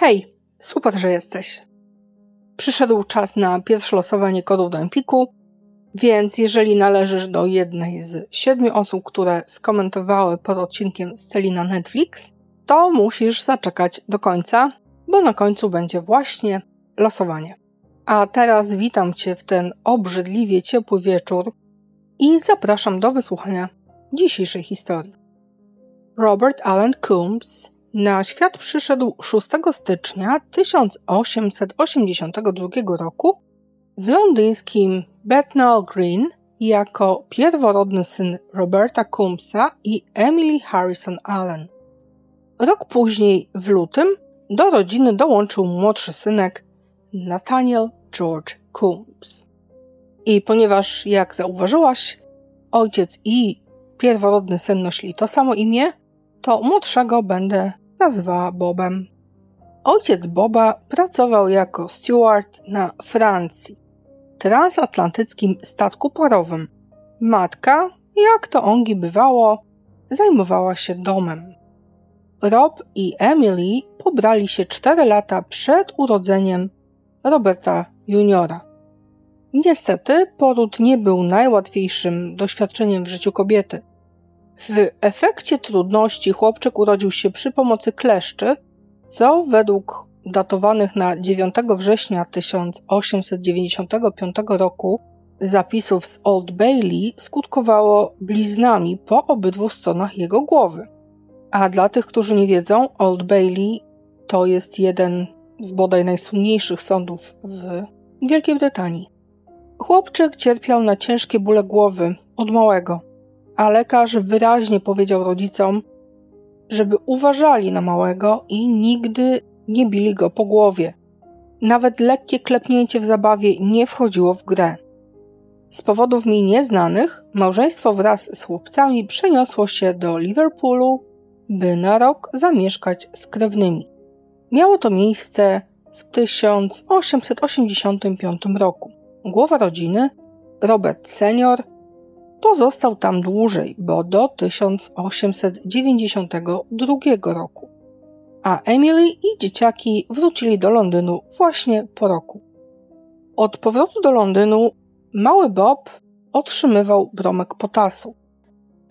Hej, super, że jesteś. Przyszedł czas na pierwsze losowanie kodów do Empiku, więc jeżeli należysz do jednej z siedmiu osób, które skomentowały pod odcinkiem Steli na Netflix, to musisz zaczekać do końca, bo na końcu będzie właśnie losowanie. A teraz witam Cię w ten obrzydliwie ciepły wieczór i zapraszam do wysłuchania dzisiejszej historii. Robert Allen Coombs na świat przyszedł 6 stycznia 1882 roku w londyńskim Bethnal Green jako pierworodny syn Roberta Coombsa i Emily Harrison Allen. Rok później, w lutym, do rodziny dołączył młodszy synek Nathaniel George Coombs. I ponieważ, jak zauważyłaś, ojciec i pierworodny syn nosili to samo imię, to młodszego będę nazwała Bobem. Ojciec Boba pracował jako steward na Francji, transatlantyckim statku parowym. Matka, jak to ongi bywało, zajmowała się domem. Rob i Emily pobrali się cztery lata przed urodzeniem Roberta Juniora. Niestety, poród nie był najłatwiejszym doświadczeniem w życiu kobiety. W efekcie trudności chłopczyk urodził się przy pomocy kleszczy, co według datowanych na 9 września 1895 roku zapisów z Old Bailey skutkowało bliznami po obydwu stronach jego głowy. A dla tych, którzy nie wiedzą, Old Bailey to jest jeden z bodaj najsłynniejszych sądów w Wielkiej Brytanii. Chłopczyk cierpiał na ciężkie bóle głowy od małego a lekarz wyraźnie powiedział rodzicom, żeby uważali na małego i nigdy nie bili go po głowie. Nawet lekkie klepnięcie w zabawie nie wchodziło w grę. Z powodów mi nieznanych, małżeństwo wraz z chłopcami przeniosło się do Liverpoolu, by na rok zamieszkać z krewnymi. Miało to miejsce w 1885 roku. Głowa rodziny, Robert senior, Pozostał tam dłużej, bo do 1892 roku. A Emily i dzieciaki wrócili do Londynu właśnie po roku. Od powrotu do Londynu mały Bob otrzymywał bromek potasu.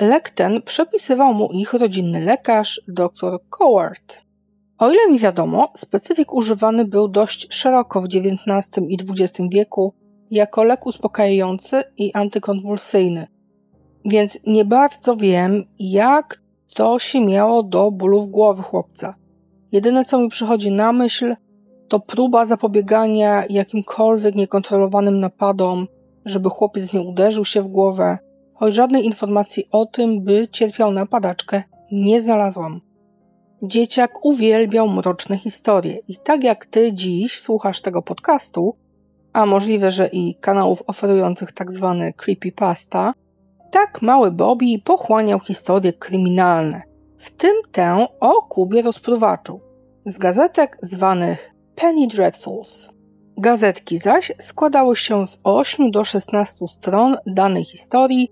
Lek ten przepisywał mu ich rodzinny lekarz, dr Coward. O ile mi wiadomo, specyfik używany był dość szeroko w XIX i XX wieku jako lek uspokajający i antykonwulsyjny – więc nie bardzo wiem, jak to się miało do bólów głowy chłopca. Jedyne, co mi przychodzi na myśl, to próba zapobiegania jakimkolwiek niekontrolowanym napadom, żeby chłopiec nie uderzył się w głowę, choć żadnej informacji o tym, by cierpiał na padaczkę, nie znalazłam. Dzieciak uwielbiał mroczne historie i tak jak ty dziś słuchasz tego podcastu, a możliwe, że i kanałów oferujących tak zwane creepypasta, tak mały Bobby pochłaniał historie kryminalne, w tym tę o Kubie rozpruwaczu, z gazetek zwanych Penny Dreadfuls. Gazetki zaś składały się z 8 do 16 stron danej historii,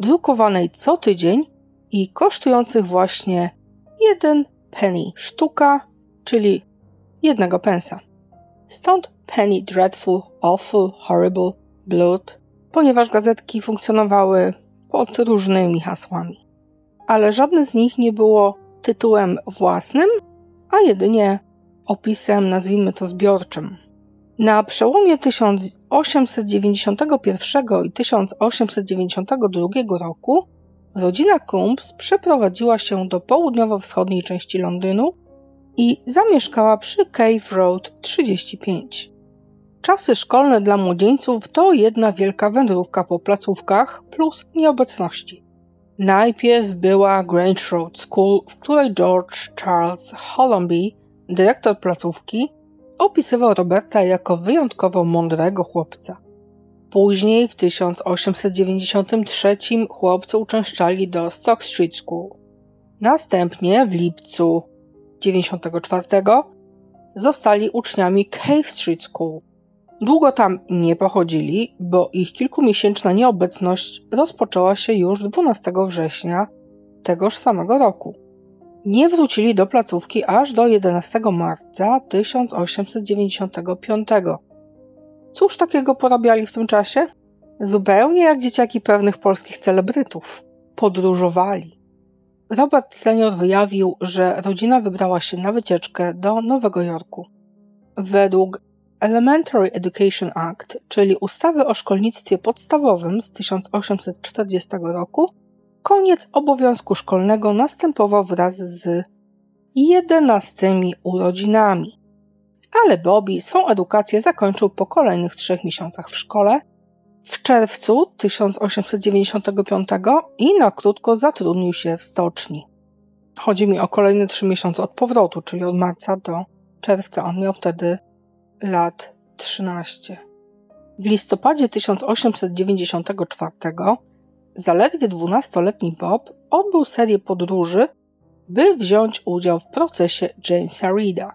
drukowanej co tydzień i kosztujących właśnie jeden penny sztuka, czyli jednego pensa. Stąd Penny Dreadful, Awful, Horrible, Blood, ponieważ gazetki funkcjonowały pod różnymi hasłami. Ale żadne z nich nie było tytułem własnym, a jedynie opisem, nazwijmy to zbiorczym. Na przełomie 1891 i 1892 roku rodzina Coombs przeprowadziła się do południowo-wschodniej części Londynu i zamieszkała przy Cave Road 35. Czasy szkolne dla młodzieńców to jedna wielka wędrówka po placówkach plus nieobecności. Najpierw była Grange Road School, w której George Charles Hollamby, dyrektor placówki, opisywał Roberta jako wyjątkowo mądrego chłopca. Później w 1893 chłopcy uczęszczali do Stock Street School. Następnie w lipcu 94 zostali uczniami Cave Street School. Długo tam nie pochodzili, bo ich kilkumiesięczna nieobecność rozpoczęła się już 12 września tegoż samego roku. nie wrócili do placówki aż do 11 marca 1895. Cóż takiego porabiali w tym czasie? Zupełnie jak dzieciaki pewnych polskich celebrytów. Podróżowali. Robert senior wyjawił, że rodzina wybrała się na wycieczkę do Nowego Jorku. Według Elementary Education Act, czyli ustawy o szkolnictwie podstawowym z 1840 roku, koniec obowiązku szkolnego następował wraz z jedenastemi urodzinami. Ale Bobby swą edukację zakończył po kolejnych trzech miesiącach w szkole w czerwcu 1895 i na krótko zatrudnił się w stoczni. Chodzi mi o kolejne trzy miesiące od powrotu, czyli od marca do czerwca. On miał wtedy lat 13. W listopadzie 1894 zaledwie 12-letni Bob odbył serię podróży, by wziąć udział w procesie Jamesa Reeda.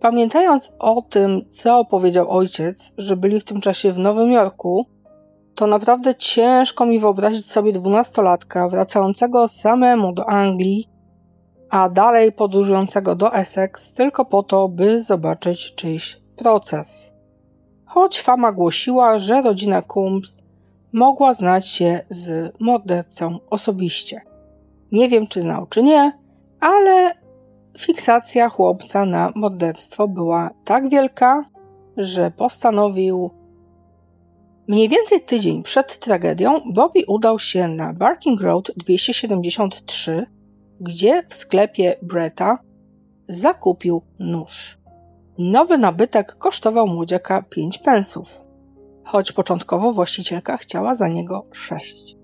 Pamiętając o tym, co powiedział ojciec, że byli w tym czasie w Nowym Jorku, to naprawdę ciężko mi wyobrazić sobie dwunastolatka wracającego samemu do Anglii, a dalej podróżującego do Essex tylko po to, by zobaczyć czyjś proces. Choć fama głosiła, że rodzina Coombs mogła znać się z mordercą osobiście. Nie wiem, czy znał, czy nie, ale fiksacja chłopca na morderstwo była tak wielka, że postanowił Mniej więcej tydzień przed tragedią Bobby udał się na Barking Road 273, gdzie w sklepie Bretta zakupił nóż. Nowy nabytek kosztował młodziaka 5 pensów, choć początkowo właścicielka chciała za niego 6.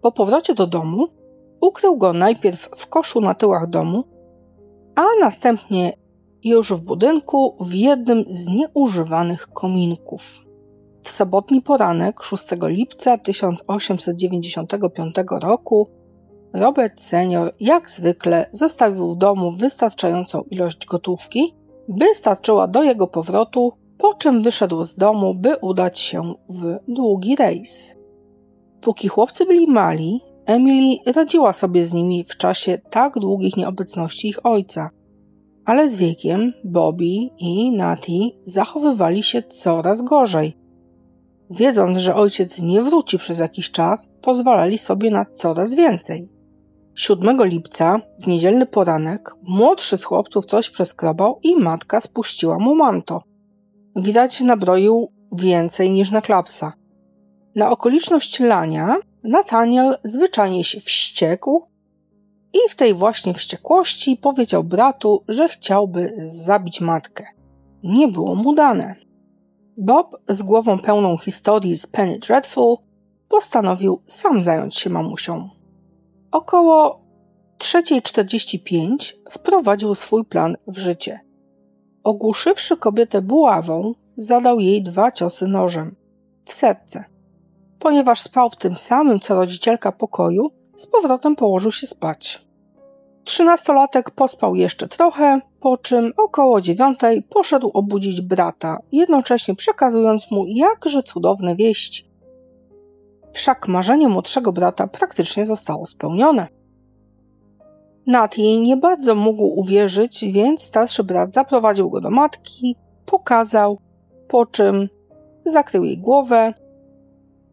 Po powrocie do domu ukrył go najpierw w koszu na tyłach domu, a następnie już w budynku w jednym z nieużywanych kominków. W sobotni poranek 6 lipca 1895 roku Robert senior jak zwykle zostawił w domu wystarczającą ilość gotówki, by starczyła do jego powrotu, po czym wyszedł z domu, by udać się w długi rejs. Póki chłopcy byli mali, Emily radziła sobie z nimi w czasie tak długich nieobecności ich ojca. Ale z wiekiem Bobby i Natty zachowywali się coraz gorzej – Wiedząc, że ojciec nie wróci przez jakiś czas, pozwalali sobie na coraz więcej. 7 lipca, w niedzielny poranek, młodszy z chłopców coś przeskrobał i matka spuściła mu manto. Widać nabroił więcej niż na klapsa. Na okoliczność lania Nathaniel zwyczajnie się wściekł i w tej właśnie wściekłości powiedział bratu, że chciałby zabić matkę. Nie było mu dane. Bob, z głową pełną historii z Penny Dreadful, postanowił sam zająć się mamusią. Około 3.45 wprowadził swój plan w życie. Ogłuszywszy kobietę buławą, zadał jej dwa ciosy nożem w serce. Ponieważ spał w tym samym co rodzicielka pokoju, z powrotem położył się spać. Trzynastolatek pospał jeszcze trochę, po czym około dziewiątej poszedł obudzić brata, jednocześnie przekazując mu jakże cudowne wieści. Wszak marzenie młodszego brata praktycznie zostało spełnione. Nati nie bardzo mógł uwierzyć, więc starszy brat zaprowadził go do matki, pokazał, po czym zakrył jej głowę.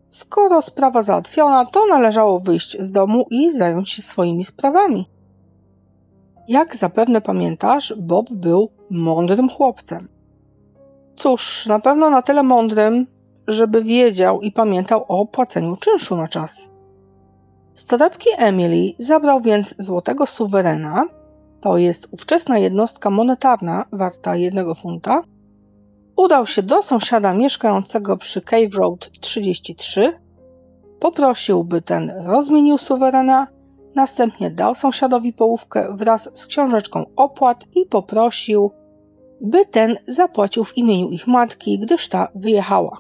Skoro sprawa załatwiona, to należało wyjść z domu i zająć się swoimi sprawami. Jak zapewne pamiętasz, Bob był mądrym chłopcem. Cóż, na pewno na tyle mądrym, żeby wiedział i pamiętał o płaceniu czynszu na czas. Z torebki Emily zabrał więc złotego suwerena, to jest ówczesna jednostka monetarna warta jednego funta, udał się do sąsiada mieszkającego przy Cave Road 33, poprosił, by ten rozmienił suwerena Następnie dał sąsiadowi połówkę wraz z książeczką opłat i poprosił, by ten zapłacił w imieniu ich matki, gdyż ta wyjechała.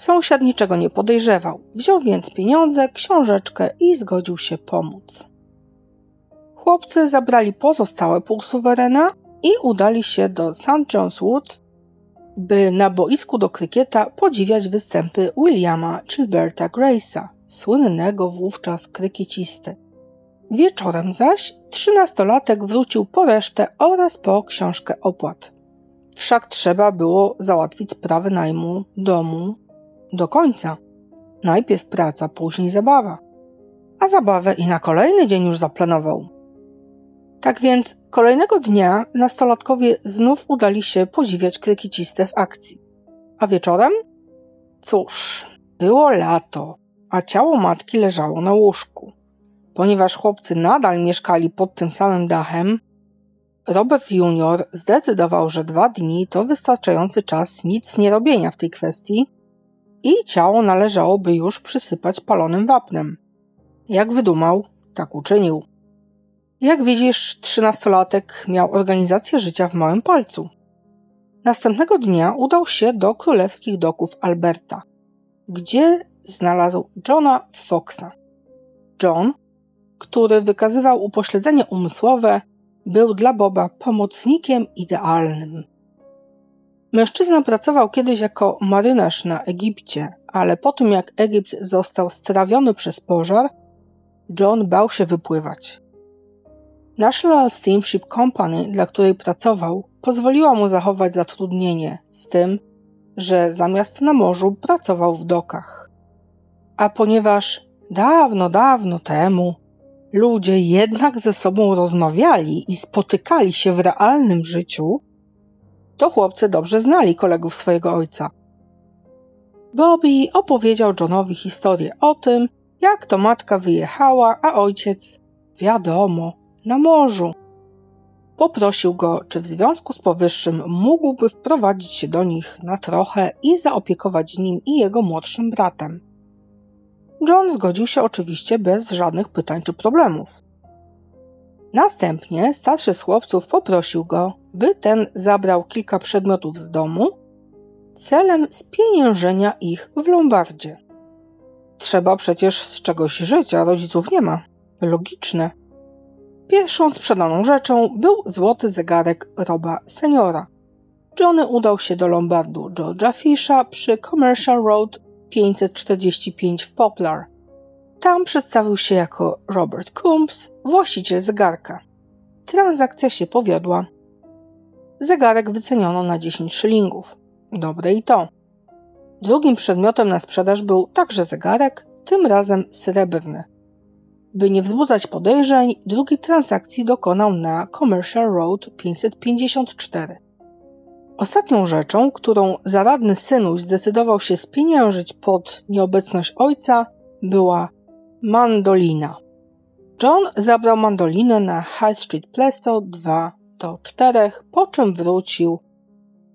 Sąsiad niczego nie podejrzewał, wziął więc pieniądze, książeczkę i zgodził się pomóc. Chłopcy zabrali pozostałe pół suwerena i udali się do St. John's Wood, by na boisku do krykieta podziwiać występy Williama Chilberta Grace'a, słynnego wówczas krykiecisty. Wieczorem zaś trzynastolatek wrócił po resztę oraz po książkę opłat. Wszak trzeba było załatwić sprawę najmu domu do końca. Najpierw praca, później zabawa. A zabawę i na kolejny dzień już zaplanował. Tak więc kolejnego dnia nastolatkowie znów udali się podziwiać krykicistę w akcji. A wieczorem? Cóż, było lato, a ciało matki leżało na łóżku. Ponieważ chłopcy nadal mieszkali pod tym samym dachem, Robert Junior zdecydował, że dwa dni to wystarczający czas nic nie robienia w tej kwestii i ciało należałoby już przysypać palonym wapnem. Jak wydumał, tak uczynił. Jak widzisz, trzynastolatek miał organizację życia w małym palcu. Następnego dnia udał się do królewskich doków Alberta, gdzie znalazł Johna Foxa. John, który wykazywał upośledzenie umysłowe, był dla Boba pomocnikiem idealnym. Mężczyzna pracował kiedyś jako marynarz na Egipcie, ale po tym jak Egipt został strawiony przez pożar, John bał się wypływać. National Steamship Company, dla której pracował, pozwoliła mu zachować zatrudnienie, z tym, że zamiast na morzu pracował w dokach. A ponieważ dawno, dawno temu ludzie jednak ze sobą rozmawiali i spotykali się w realnym życiu, to chłopcy dobrze znali kolegów swojego ojca. Bobby opowiedział Johnowi historię o tym, jak to matka wyjechała, a ojciec, wiadomo, na morzu. Poprosił go, czy w związku z powyższym mógłby wprowadzić się do nich na trochę i zaopiekować nim i jego młodszym bratem. John zgodził się oczywiście bez żadnych pytań czy problemów. Następnie starszy z chłopców poprosił go, by ten zabrał kilka przedmiotów z domu celem spieniężenia ich w Lombardzie. Trzeba przecież z czegoś żyć, a rodziców nie ma. Logiczne. Pierwszą sprzedaną rzeczą był złoty zegarek Roba Seniora. Johnny udał się do Lombardu George'a Fisha przy Commercial Road 545 w Poplar. Tam przedstawił się jako Robert Coombs, właściciel zegarka. Transakcja się powiodła. Zegarek wyceniono na 10 szylingów. Dobre i to. Drugim przedmiotem na sprzedaż był także zegarek, tym razem srebrny. By nie wzbudzać podejrzeń, drugiej transakcji dokonał na Commercial Road 554. Ostatnią rzeczą, którą zaradny synuś zdecydował się spieniężyć pod nieobecność ojca, była mandolina. John zabrał mandolinę na High Street Plaistow 2 do 4, po czym wrócił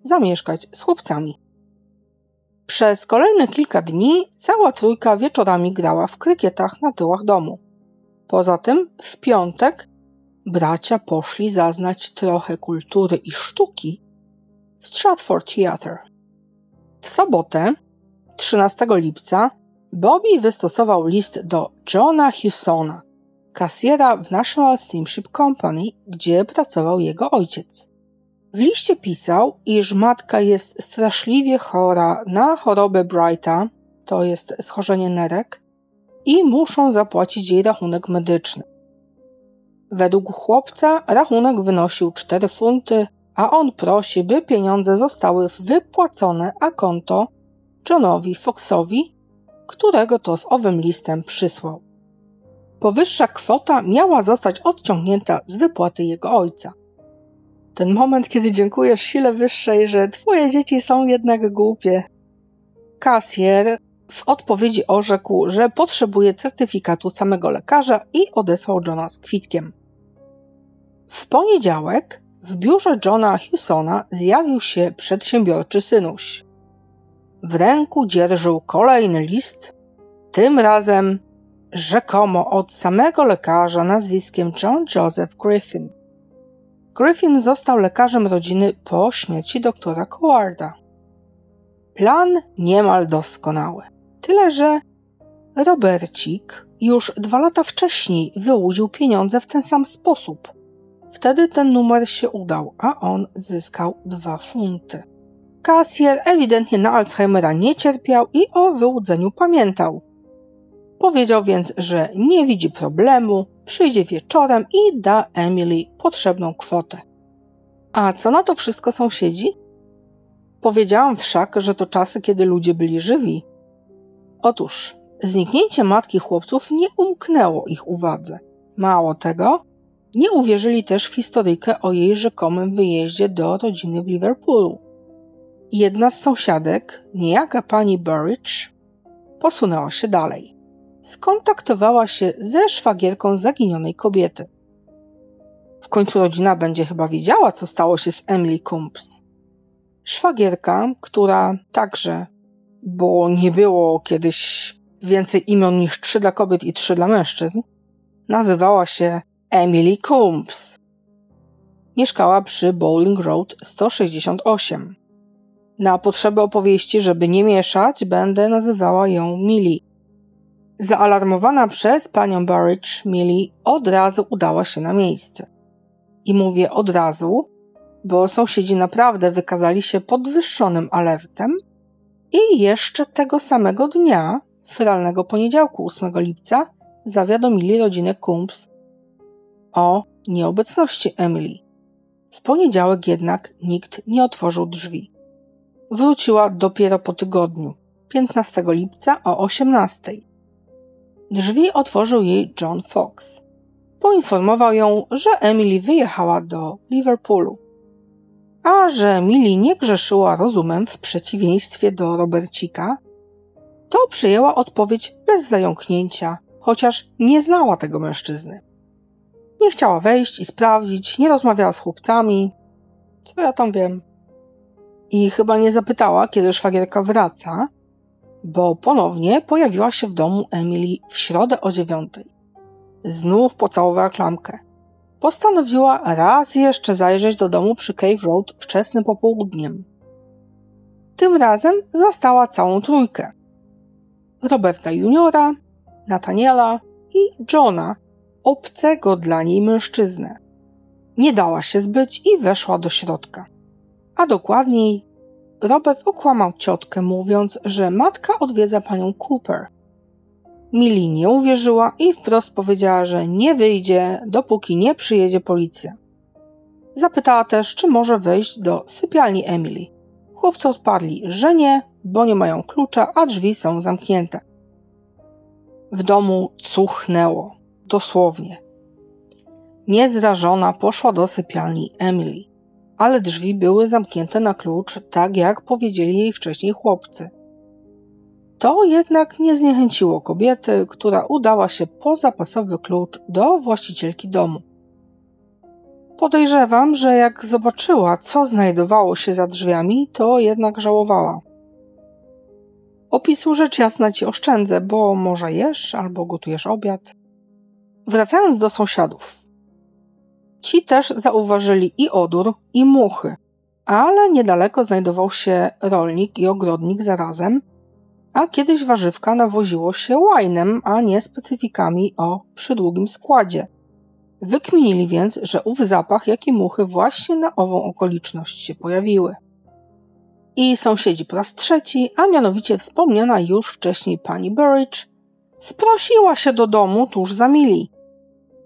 zamieszkać z chłopcami. Przez kolejne kilka dni cała trójka wieczorami grała w krykietach na tyłach domu. Poza tym w piątek bracia poszli zaznać trochę kultury i sztuki w Stratford Theatre. W sobotę, 13 lipca, Bobby wystosował list do Johna Hewsona, kasjera w National Steamship Company, gdzie pracował jego ojciec. W liście pisał, iż matka jest straszliwie chora na chorobę Brighta, to jest schorzenie nerek, i muszą zapłacić jej rachunek medyczny. Według chłopca rachunek wynosił 4 funty, a on prosi, by pieniądze zostały wypłacone a konto Johnowi Foxowi, którego to z owym listem przysłał. Powyższa kwota miała zostać odciągnięta z wypłaty jego ojca. Ten moment, kiedy dziękujesz sile wyższej, że twoje dzieci są jednak głupie. Kasjer w odpowiedzi orzekł, że potrzebuje certyfikatu samego lekarza i odesłał Johna z kwitkiem. W poniedziałek w biurze Johna Hewsona zjawił się przedsiębiorczy synuś. W ręku dzierżył kolejny list, tym razem rzekomo od samego lekarza nazwiskiem John Joseph Griffin. Griffin został lekarzem rodziny po śmierci doktora Cowarda. Plan niemal doskonały. Tyle, że Robercik już dwa lata wcześniej wyłudził pieniądze w ten sam sposób. Wtedy ten numer się udał, a on zyskał dwa funty. Kasjer ewidentnie na Alzheimera nie cierpiał i o wyłudzeniu pamiętał. Powiedział więc, że nie widzi problemu, przyjdzie wieczorem i da Emily potrzebną kwotę. A co na to wszystko sąsiedzi? Powiedziałam wszak, że to czasy, kiedy ludzie byli żywi. Otóż, zniknięcie matki chłopców nie umknęło ich uwadze. Mało tego, nie uwierzyli też w historyjkę o jej rzekomym wyjeździe do rodziny w Liverpoolu. Jedna z sąsiadek, niejaka pani Burridge, posunęła się dalej. Skontaktowała się ze szwagierką zaginionej kobiety. W końcu rodzina będzie chyba wiedziała, co stało się z Emily Coombs. Szwagierka, która także, bo nie było kiedyś więcej imion niż trzy dla kobiet i trzy dla mężczyzn, nazywała się Emily Coombs. Mieszkała przy Bowling Road 168. Na potrzeby opowieści, żeby nie mieszać, będę nazywała ją Millie. Zaalarmowana przez panią Burridge, Millie od razu udała się na miejsce. I mówię od razu, bo sąsiedzi naprawdę wykazali się podwyższonym alertem i jeszcze tego samego dnia, feralnego poniedziałku 8 lipca, zawiadomili rodzinę Coombs o nieobecności Emily. W poniedziałek jednak nikt nie otworzył drzwi. Wróciła dopiero po tygodniu, 15 lipca o 18. Drzwi otworzył jej John Fox. Poinformował ją, że Emily wyjechała do Liverpoolu, a że Emily nie grzeszyła rozumem w przeciwieństwie do Robercika, to przyjęła odpowiedź bez zająknięcia, chociaż nie znała tego mężczyzny. Nie chciała wejść i sprawdzić, nie rozmawiała z chłopcami. Co ja tam wiem? I chyba nie zapytała, kiedy szwagierka wraca, bo ponownie pojawiła się w domu Emily w środę o dziewiątej. Znów pocałowała klamkę. Postanowiła raz jeszcze zajrzeć do domu przy Cave Road wczesnym popołudniem. Tym razem zastała całą trójkę. Roberta Juniora, Nathaniela i Johna, obcego dla niej mężczyznę. Nie dała się zbyć i weszła do środka. A dokładniej, Robert okłamał ciotkę, mówiąc, że matka odwiedza panią Cooper. Millie nie uwierzyła i wprost powiedziała, że nie wyjdzie, dopóki nie przyjedzie policja. Zapytała też, czy może wejść do sypialni Emily. Chłopcy odparli, że nie, bo nie mają klucza, a drzwi są zamknięte. W domu cuchnęło, dosłownie. Niezrażona poszła do sypialni Emily, ale drzwi były zamknięte na klucz, tak jak powiedzieli jej wcześniej chłopcy. To jednak nie zniechęciło kobiety, która udała się po zapasowy klucz do właścicielki domu. Podejrzewam, że jak zobaczyła, co znajdowało się za drzwiami, to jednak żałowała. Opisu rzecz jasna ci oszczędzę, bo może jesz albo gotujesz obiad. Wracając do sąsiadów. Ci też zauważyli i odór, i muchy, ale niedaleko znajdował się rolnik i ogrodnik zarazem, a kiedyś warzywka nawoziło się łajnem, a nie specyfikami o przydługim składzie. Wykminili więc, że ów zapach, jak i muchy właśnie na ową okoliczność się pojawiły. I sąsiedzi po raz trzeci, a mianowicie wspomniana już wcześniej pani Burridge, wprosiła się do domu tuż za Mili.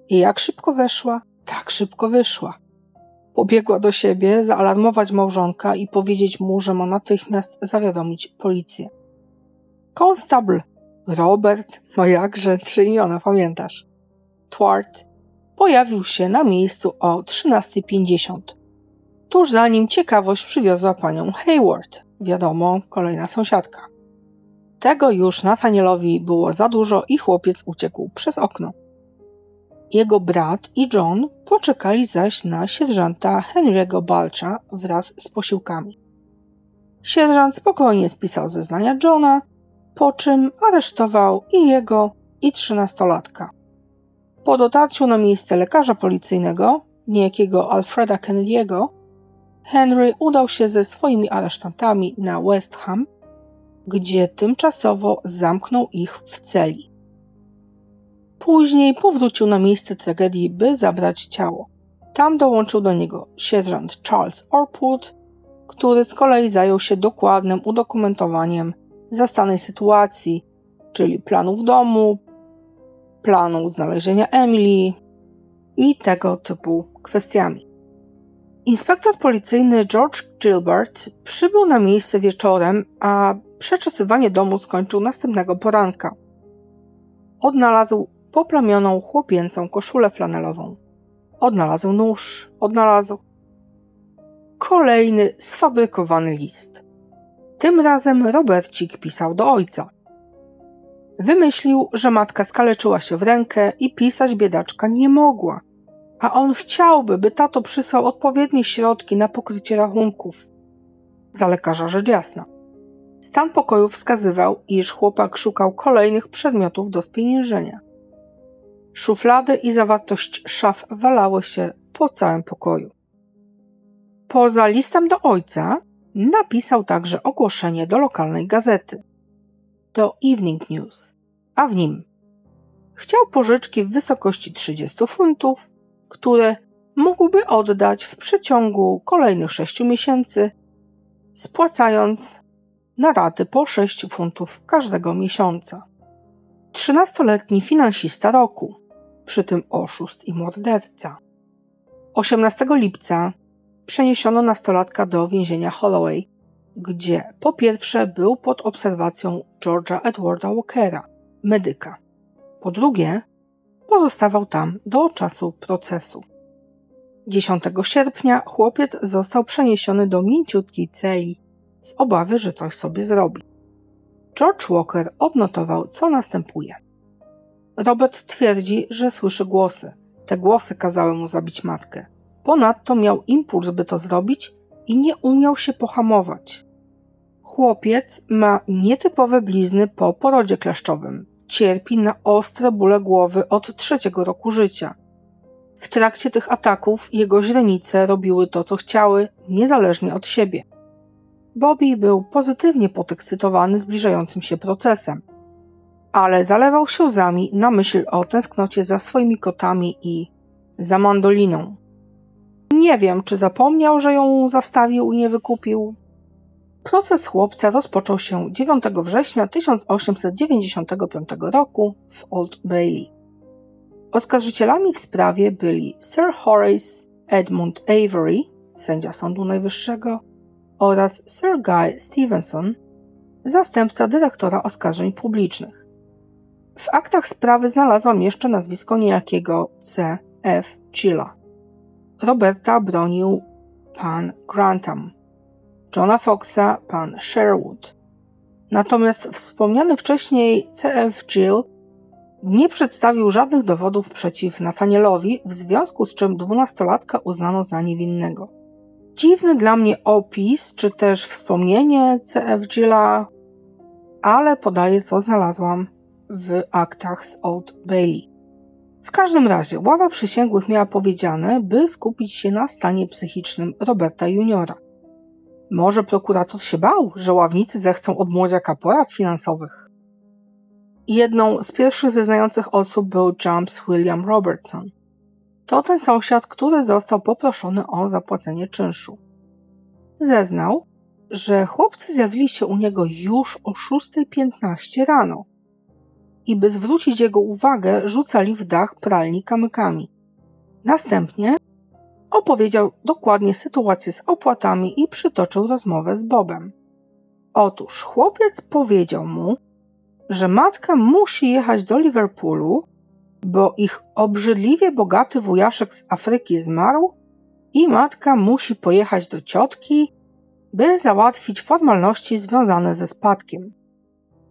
I jak szybko weszła, tak szybko wyszła. Pobiegła do siebie, zaalarmować małżonka i powiedzieć mu, że ma natychmiast zawiadomić policję. Konstable Robert, no jakże trzy imiona, pamiętasz? Twart pojawił się na miejscu o 13.50. Tuż za nim ciekawość przywiozła panią Hayward, wiadomo, kolejna sąsiadka. Tego już Nathanielowi było za dużo i chłopiec uciekł przez okno. Jego brat i John poczekali zaś na sierżanta Henry'ego Balcha wraz z posiłkami. Sierżant spokojnie spisał zeznania Johna, po czym aresztował i jego, i trzynastolatka. Po dotarciu na miejsce lekarza policyjnego, niejakiego Alfreda Kennedy'ego, Henry udał się ze swoimi aresztantami na West Ham, gdzie tymczasowo zamknął ich w celi. Później powrócił na miejsce tragedii, by zabrać ciało. Tam dołączył do niego sierżant Charles Orpwood, który z kolei zajął się dokładnym udokumentowaniem zastanej sytuacji czyli planów domu, planu znalezienia Emily i tego typu kwestiami. Inspektor policyjny George Gilbert przybył na miejsce wieczorem, a przeczesywanie domu skończył następnego poranka. Odnalazł poplamioną chłopięcą koszulę flanelową. Odnalazł nóż, odnalazł kolejny sfabrykowany list. Tym razem Robercik pisał do ojca. Wymyślił, że matka skaleczyła się w rękę i pisać biedaczka nie mogła, a on chciałby, by tato przysłał odpowiednie środki na pokrycie rachunków. Za lekarza rzecz jasna. Stan pokoju wskazywał, iż chłopak szukał kolejnych przedmiotów do spieniężenia. Szuflady i zawartość szaf walały się po całym pokoju. Poza listem do ojca napisał także ogłoszenie do lokalnej gazety, do Evening News, a w nim chciał pożyczki w wysokości 30 funtów, które mógłby oddać w przeciągu kolejnych 6 miesięcy, spłacając na raty po 6 funtów każdego miesiąca. Trzynastoletni finansista roku, przy tym oszust i morderca. 18 lipca przeniesiono nastolatka do więzienia Holloway, gdzie po pierwsze był pod obserwacją George'a Edwarda Walkera, medyka. Po drugie, pozostawał tam do czasu procesu. 10 sierpnia chłopiec został przeniesiony do mięciutkiej celi z obawy, że coś sobie zrobi. George Walker odnotował, co następuje. Robert twierdzi, że słyszy głosy. Te głosy kazały mu zabić matkę. Ponadto miał impuls, by to zrobić i nie umiał się pohamować. Chłopiec ma nietypowe blizny po porodzie kleszczowym. Cierpi na ostre bóle głowy od trzeciego roku życia. W trakcie tych ataków jego źrenice robiły to, co chciały, niezależnie od siebie. Bobby był pozytywnie podekscytowany zbliżającym się procesem, ale zalewał się łzami na myśl o tęsknocie za swoimi kotami i za mandoliną. Nie wiem, czy zapomniał, że ją zastawił i nie wykupił. Proces chłopca rozpoczął się 9 września 1895 roku w Old Bailey. Oskarżycielami w sprawie byli Sir Horace Edmund Avery, sędzia Sądu Najwyższego, oraz Sir Guy Stevenson, zastępca dyrektora oskarżeń publicznych. W aktach sprawy znalazłam jeszcze nazwisko niejakiego C. F. Chilla. Roberta bronił pan Grantham, Johna Foxa pan Sherwood. Natomiast wspomniany wcześniej C.F. Gill nie przedstawił żadnych dowodów przeciw Nathanielowi, w związku z czym dwunastolatka uznano za niewinnego. Dziwny dla mnie opis, czy też wspomnienie C.F. Gilla, ale podaję co znalazłam w aktach z Old Bailey. W każdym razie ława przysięgłych miała powiedziane, by skupić się na stanie psychicznym Roberta Juniora. Może prokurator się bał, że ławnicy zechcą od młodziaka porad finansowych. Jedną z pierwszych zeznających osób był James William Robertson. To ten sąsiad, który został poproszony o zapłacenie czynszu. Zeznał, że chłopcy zjawili się u niego już o 6.15 rano i by zwrócić jego uwagę, rzucali w dach pralni kamykami. Następnie opowiedział dokładnie sytuację z opłatami i przytoczył rozmowę z Bobem. Otóż chłopiec powiedział mu, że matka musi jechać do Liverpoolu, bo ich obrzydliwie bogaty wujaszek z Afryki zmarł i matka musi pojechać do ciotki, by załatwić formalności związane ze spadkiem.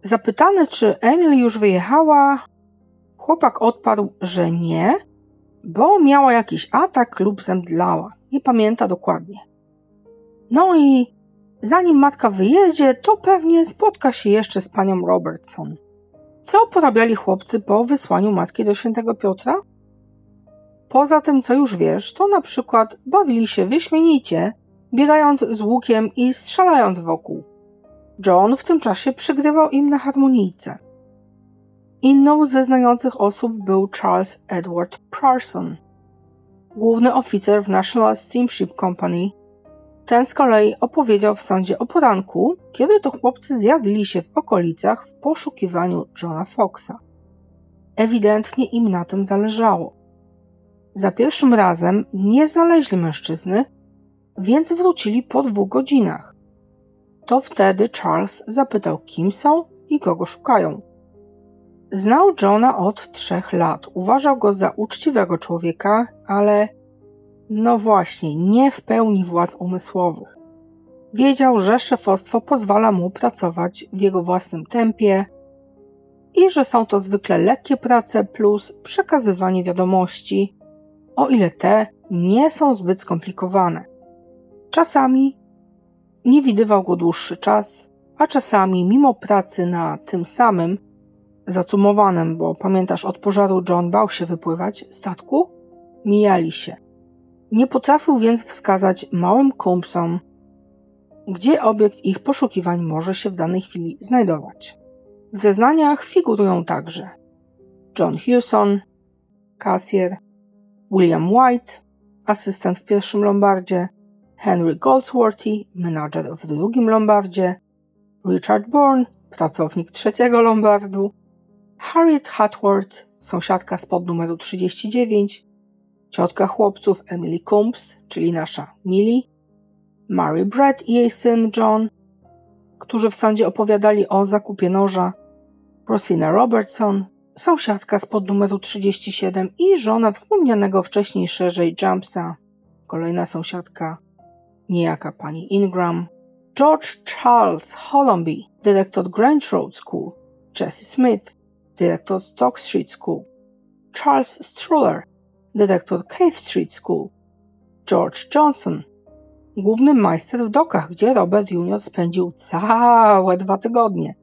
Zapytany, czy Emily już wyjechała, chłopak odparł, że nie, bo miała jakiś atak lub zemdlała. Nie pamięta dokładnie. No i zanim matka wyjedzie, to pewnie spotka się jeszcze z panią Robertson. Co porabiali chłopcy po wysłaniu matki do świętego Piotra? Poza tym, co już wiesz, to na przykład bawili się wyśmienicie, biegając z łukiem i strzelając wokół. John w tym czasie przygrywał im na harmonijce. Inną ze znających osób był Charles Edward Parson, główny oficer w National Steamship Company, Ten z kolei opowiedział w sądzie o poranku, kiedy to chłopcy zjawili się w okolicach w poszukiwaniu Johna Foxa. Ewidentnie im na tym zależało. Za pierwszym razem nie znaleźli mężczyzny, więc wrócili po dwóch godzinach. To wtedy Charles zapytał, kim są i kogo szukają. Znał Johna od trzech lat. Uważał go za uczciwego człowieka, ale no właśnie, nie w pełni władz umysłowych. Wiedział, że szefostwo pozwala mu pracować w jego własnym tempie i że są to zwykle lekkie prace plus przekazywanie wiadomości, o ile te nie są zbyt skomplikowane. Czasami nie widywał go dłuższy czas, a czasami mimo pracy na tym samym, zacumowanym, bo pamiętasz, od pożaru John bał się wypływać statku, mijali się. Nie potrafił więc wskazać małym kumpsom, gdzie obiekt ich poszukiwań może się w danej chwili znajdować. W zeznaniach figurują także John Hewson, kasjer, William White, asystent w pierwszym lombardzie, Henry Goldsworthy, menadżer w drugim lombardzie, Richard Bourne, pracownik trzeciego lombardu, Harriet Hatworth, sąsiadka spod numeru 39, ciotka chłopców Emily Coombs, czyli nasza Millie, Mary Brett i jej syn John, którzy w sądzie opowiadali o zakupie noża, Rosina Robertson, sąsiadka spod numeru 37 i żona wspomnianego wcześniej szerzej Jumpsa, kolejna sąsiadka, niejaka pani Ingram, George Charles Holomby, dyrektor Grange Road School, Jesse Smith, dyrektor Stock Street School, Charles Struller, dyrektor Cave Street School, George Johnson, główny majster w dokach, gdzie Robert Jr. spędził całe dwa tygodnie.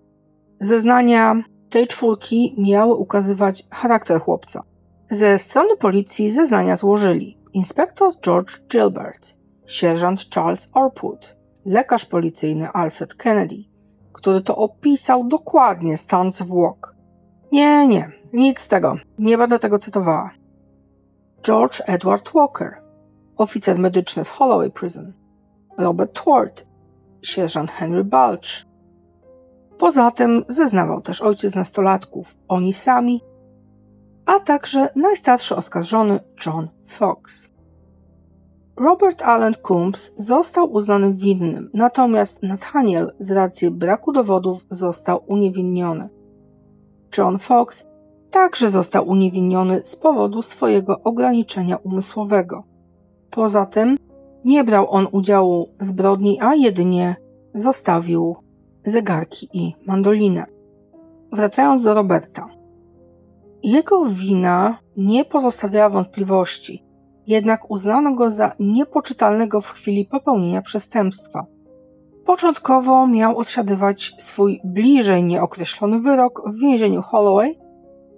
Zeznania tej czwórki miały ukazywać charakter chłopca. Ze strony policji zeznania złożyli inspektor George Gilbert, sierżant Charles Orpwood, lekarz policyjny Alfred Kennedy, który to opisał dokładnie stan zwłok. Nie, nie, nic z tego, nie będę tego cytowała. George Edward Walker, oficer medyczny w Holloway Prison, Robert Twart, sierżant Henry Balch. Poza tym zeznawał też ojciec nastolatków, oni sami, a także najstarszy oskarżony John Fox. Robert Allen Coombs został uznany winnym, natomiast Nathaniel z racji braku dowodów został uniewinniony. John Fox także został uniewinniony z powodu swojego ograniczenia umysłowego. Poza tym nie brał on udziału w zbrodni, a jedynie zostawił zegarki i mandolinę. Wracając do Roberta. Jego wina nie pozostawiała wątpliwości, jednak uznano go za niepoczytalnego w chwili popełnienia przestępstwa. Początkowo miał odsiadywać swój bliżej nieokreślony wyrok w więzieniu Holloway,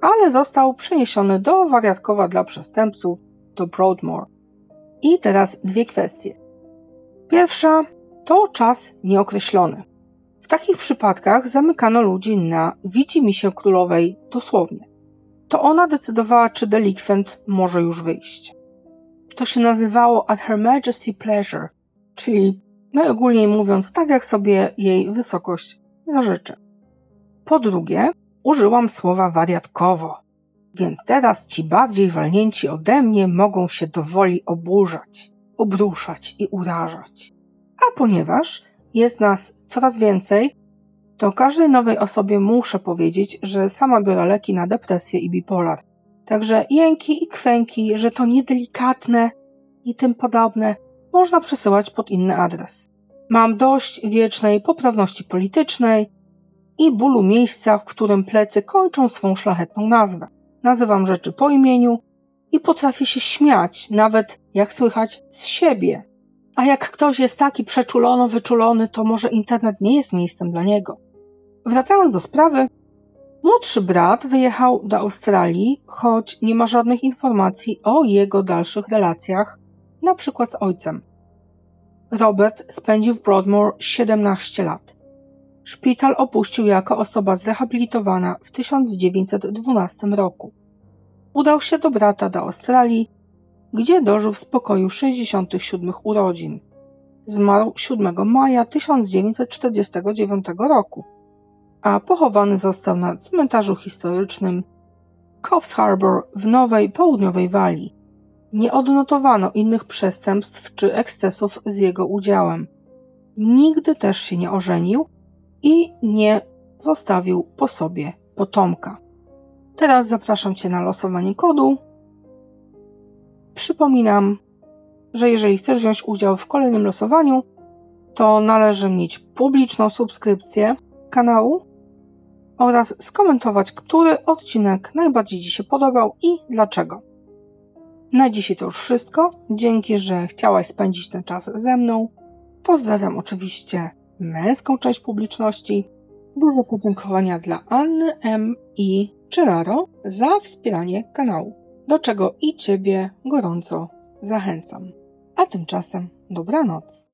ale został przeniesiony do wariatkowa dla przestępców do Broadmoor. I teraz dwie kwestie. Pierwsza to czas nieokreślony. W takich przypadkach zamykano ludzi na widzi się królowej dosłownie. To ona decydowała, czy delikwent może już wyjść. To się nazywało at her majesty pleasure, czyli najogólniej mówiąc tak, jak sobie jej wysokość zażyczy. Po drugie, użyłam słowa wariatkowo, więc teraz ci bardziej walnięci ode mnie mogą się do woli oburzać, obruszać i urażać. A ponieważ jest nas coraz więcej, to każdej nowej osobie muszę powiedzieć, że sama biorę leki na depresję i bipolar. Także jęki i kwęki, że to niedelikatne i tym podobne, można przesyłać pod inny adres. Mam dość wiecznej poprawności politycznej i bólu miejsca, w którym plecy kończą swą szlachetną nazwę. Nazywam rzeczy po imieniu i potrafię się śmiać, nawet jak słychać z siebie. A jak ktoś jest taki przeczulono, wyczulony, to może internet nie jest miejscem dla niego. Wracając do sprawy, młodszy brat wyjechał do Australii, choć nie ma żadnych informacji o jego dalszych relacjach, na przykład z ojcem. Robert spędził w Broadmoor 17 lat. Szpital opuścił jako osoba zrehabilitowana w 1912 roku. Udał się do brata do Australii, gdzie dożył w spokoju 67 urodzin. zmarł 7 maja 1949 roku, a pochowany został na cmentarzu historycznym Coffs Harbour w Nowej Południowej Walii. Nie odnotowano innych przestępstw czy ekscesów z jego udziałem. Nigdy też się nie ożenił i nie zostawił po sobie potomka. Teraz zapraszam Cię na losowanie kodu. Przypominam, że jeżeli chcesz wziąć udział w kolejnym losowaniu, to należy mieć publiczną subskrypcję kanału oraz skomentować, który odcinek najbardziej Ci się podobał i dlaczego. Na dzisiaj to już wszystko. Dzięki, że chciałaś spędzić ten czas ze mną. Pozdrawiam oczywiście męską część publiczności. Duże podziękowania dla Anny M. i Czeraro za wspieranie kanału, do czego i Ciebie gorąco zachęcam. A tymczasem dobranoc.